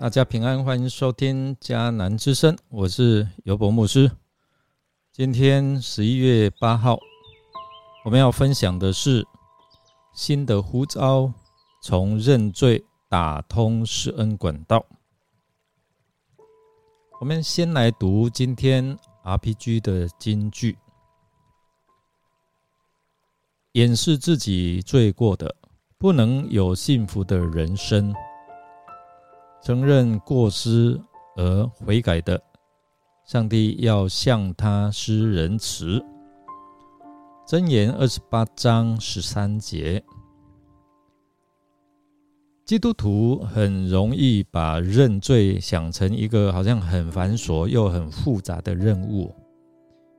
大家平安，欢迎收听迦南之声，我是尤博牧师。今天十一月八号，我们要分享的是新的呼召，从认罪打通施恩管道。我们先来读今天 RPG 的金句：掩饰自己罪过的，不能有幸福的人生。承认过失而悔改的，上帝要向他施仁慈。箴言二十八章十三节，基督徒很容易把认罪想成一个好像很繁琐又很复杂的任务，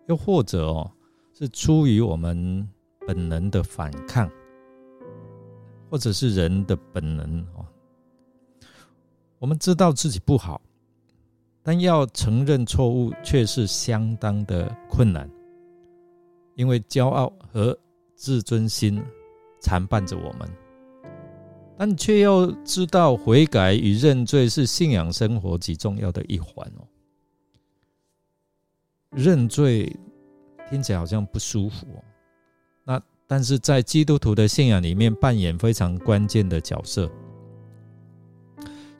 又或者哦，是出于我们本能的反抗，或者是人的本能哦。我们知道自己不好，但要承认错误却是相当的困难，因为骄傲和自尊心缠伴着我们。但却要知道悔改与认罪是信仰生活极重要的一环哦。认罪听起来好像不舒服，那但是在基督徒的信仰里面扮演非常关键的角色。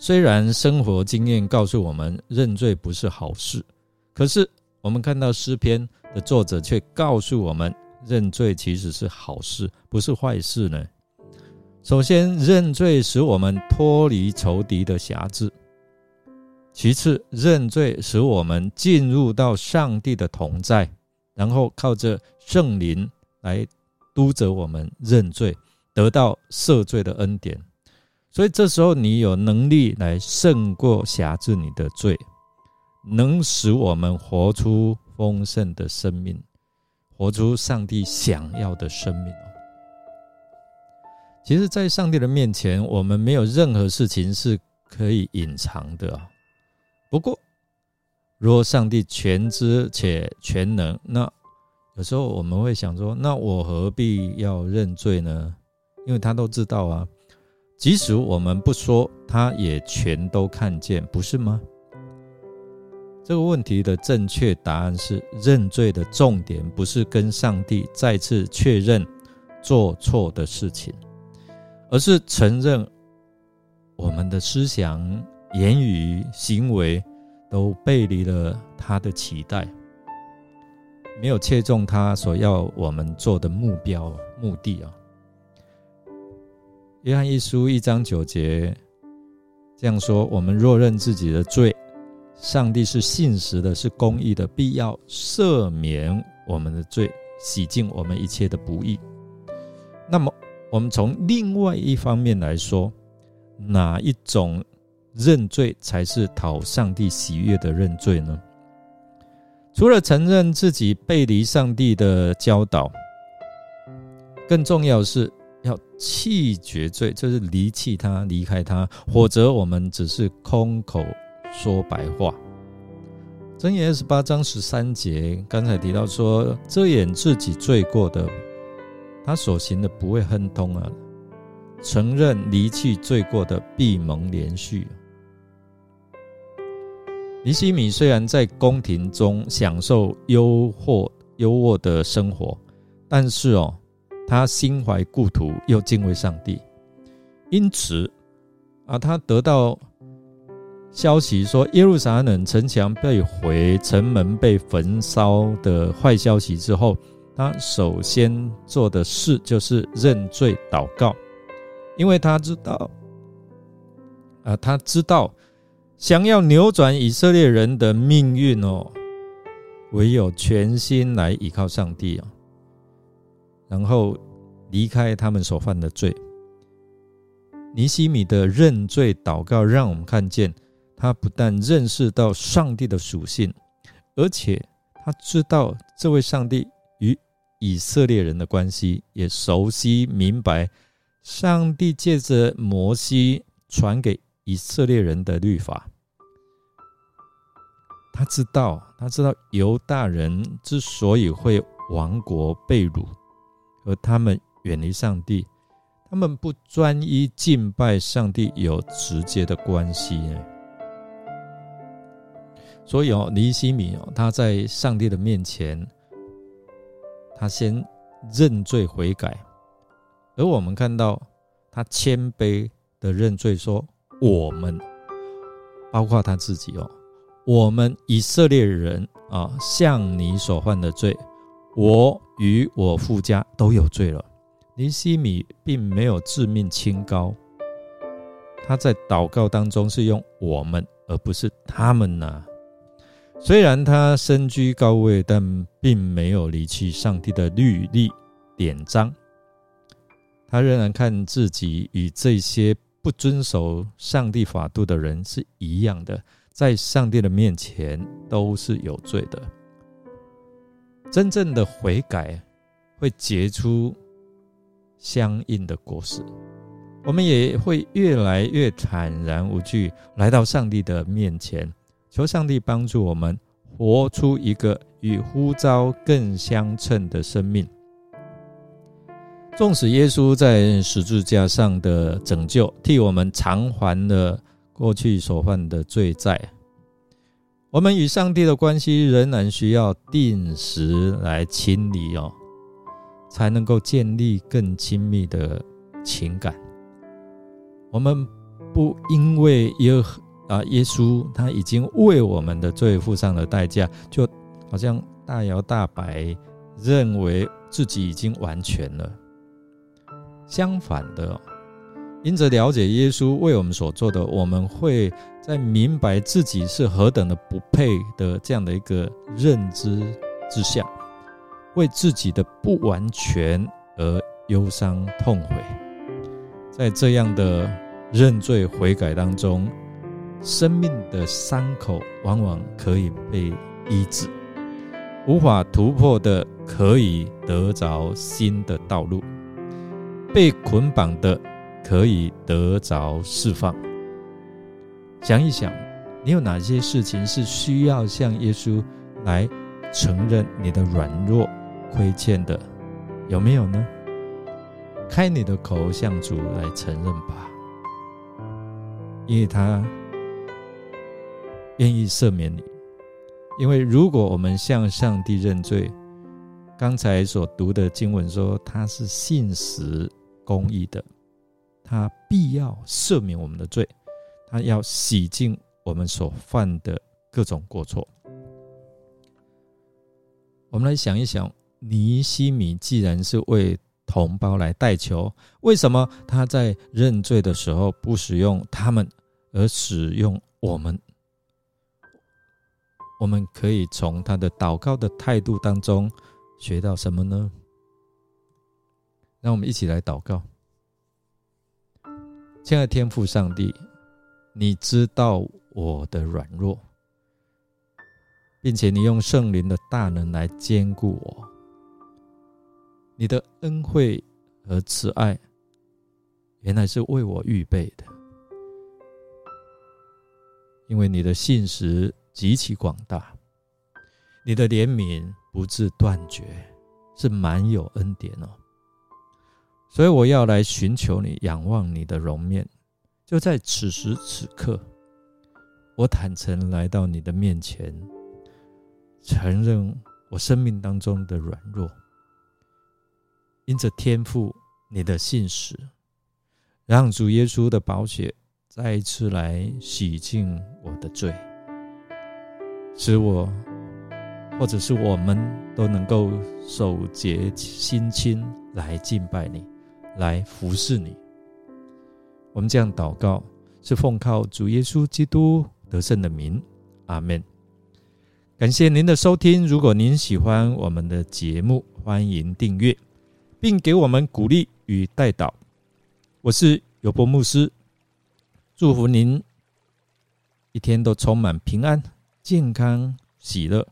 虽然生活经验告诉我们认罪不是好事，可是我们看到诗篇的作者却告诉我们，认罪其实是好事，不是坏事呢。首先，认罪使我们脱离仇敌的辖制；其次，认罪使我们进入到上帝的同在，然后靠着圣灵来督责我们认罪，得到赦罪的恩典。所以这时候，你有能力来胜过辖制你的罪，能使我们活出丰盛的生命，活出上帝想要的生命其实，在上帝的面前，我们没有任何事情是可以隐藏的。不过，若上帝全知且全能，那有时候我们会想说：那我何必要认罪呢？因为他都知道啊。即使我们不说，他也全都看见，不是吗？这个问题的正确答案是：认罪的重点不是跟上帝再次确认做错的事情，而是承认我们的思想、言语、行为都背离了他的期待，没有切中他所要我们做的目标、目的啊。约翰一书一章九节这样说：“我们若认自己的罪，上帝是信实的，是公义的，必要赦免我们的罪，洗净我们一切的不义。”那么，我们从另外一方面来说，哪一种认罪才是讨上帝喜悦的认罪呢？除了承认自己背离上帝的教导，更重要是。要弃绝罪，就是离弃他，离开他，或者我们只是空口说白话。箴言二十八章十三节，刚才提到说，遮掩自己罪过的，他所行的不会亨通啊。承认离弃罪过的，必蒙连续。尼西米虽然在宫廷中享受优渥优渥的生活，但是哦。他心怀故土，又敬畏上帝，因此啊，他得到消息说耶路撒冷城墙被毁、城门被焚烧的坏消息之后，他首先做的事就是认罪祷告，因为他知道啊，他知道想要扭转以色列人的命运哦，唯有全心来依靠上帝啊。然后离开他们所犯的罪。尼西米的认罪祷告，让我们看见他不但认识到上帝的属性，而且他知道这位上帝与以色列人的关系，也熟悉明白上帝借着摩西传给以色列人的律法。他知道，他知道犹大人之所以会亡国被掳。和他们远离上帝，他们不专一敬拜上帝有直接的关系。所以哦，尼西米哦，他在上帝的面前，他先认罪悔改，而我们看到他谦卑的认罪，说我们，包括他自己哦，我们以色列人啊，向你所犯的罪，我与我父家都有罪了。尼西米并没有自命清高，他在祷告当中是用我们，而不是他们呐。虽然他身居高位，但并没有离弃上帝的律例典章。他仍然看自己与这些不遵守上帝法度的人是一样的，在上帝的面前都是有罪的。真正的悔改会结出。相应的果实，我们也会越来越坦然无惧来到上帝的面前，求上帝帮助我们活出一个与呼召更相称的生命。纵使耶稣在十字架上的拯救，替我们偿还了过去所犯的罪债，我们与上帝的关系仍然需要定时来清理哦。才能够建立更亲密的情感。我们不因为耶啊耶稣他已经为我们的罪付上了代价，就好像大摇大摆认为自己已经完全了。相反的，因着了解耶稣为我们所做的，我们会在明白自己是何等的不配的这样的一个认知之下。为自己的不完全而忧伤痛悔，在这样的认罪悔改当中，生命的伤口往往可以被医治，无法突破的可以得着新的道路，被捆绑的可以得着释放。想一想，你有哪些事情是需要向耶稣来承认你的软弱？亏欠的有没有呢？开你的口向主来承认吧，因为他愿意赦免你。因为如果我们向上帝认罪，刚才所读的经文说他是信实公义的，他必要赦免我们的罪，他要洗净我们所犯的各种过错。我们来想一想。尼西米既然是为同胞来代求，为什么他在认罪的时候不使用他们，而使用我们？我们可以从他的祷告的态度当中学到什么呢？让我们一起来祷告。亲爱的天父上帝，你知道我的软弱，并且你用圣灵的大能来兼顾我。你的恩惠和慈爱，原来是为我预备的，因为你的信实极其广大，你的怜悯不自断绝，是满有恩典哦。所以我要来寻求你，仰望你的容面。就在此时此刻，我坦诚来到你的面前，承认我生命当中的软弱。因着天赋，你的信使，让主耶稣的宝血再一次来洗净我的罪，使我或者是我们都能够守节心清来敬拜你，来服侍你。我们这样祷告，是奉靠主耶稣基督得胜的名，阿门。感谢您的收听，如果您喜欢我们的节目，欢迎订阅。并给我们鼓励与带导。我是有波牧师，祝福您一天都充满平安、健康、喜乐。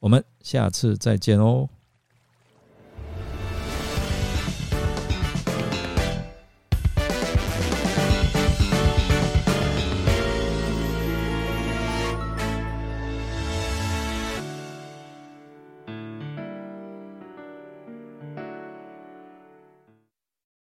我们下次再见哦。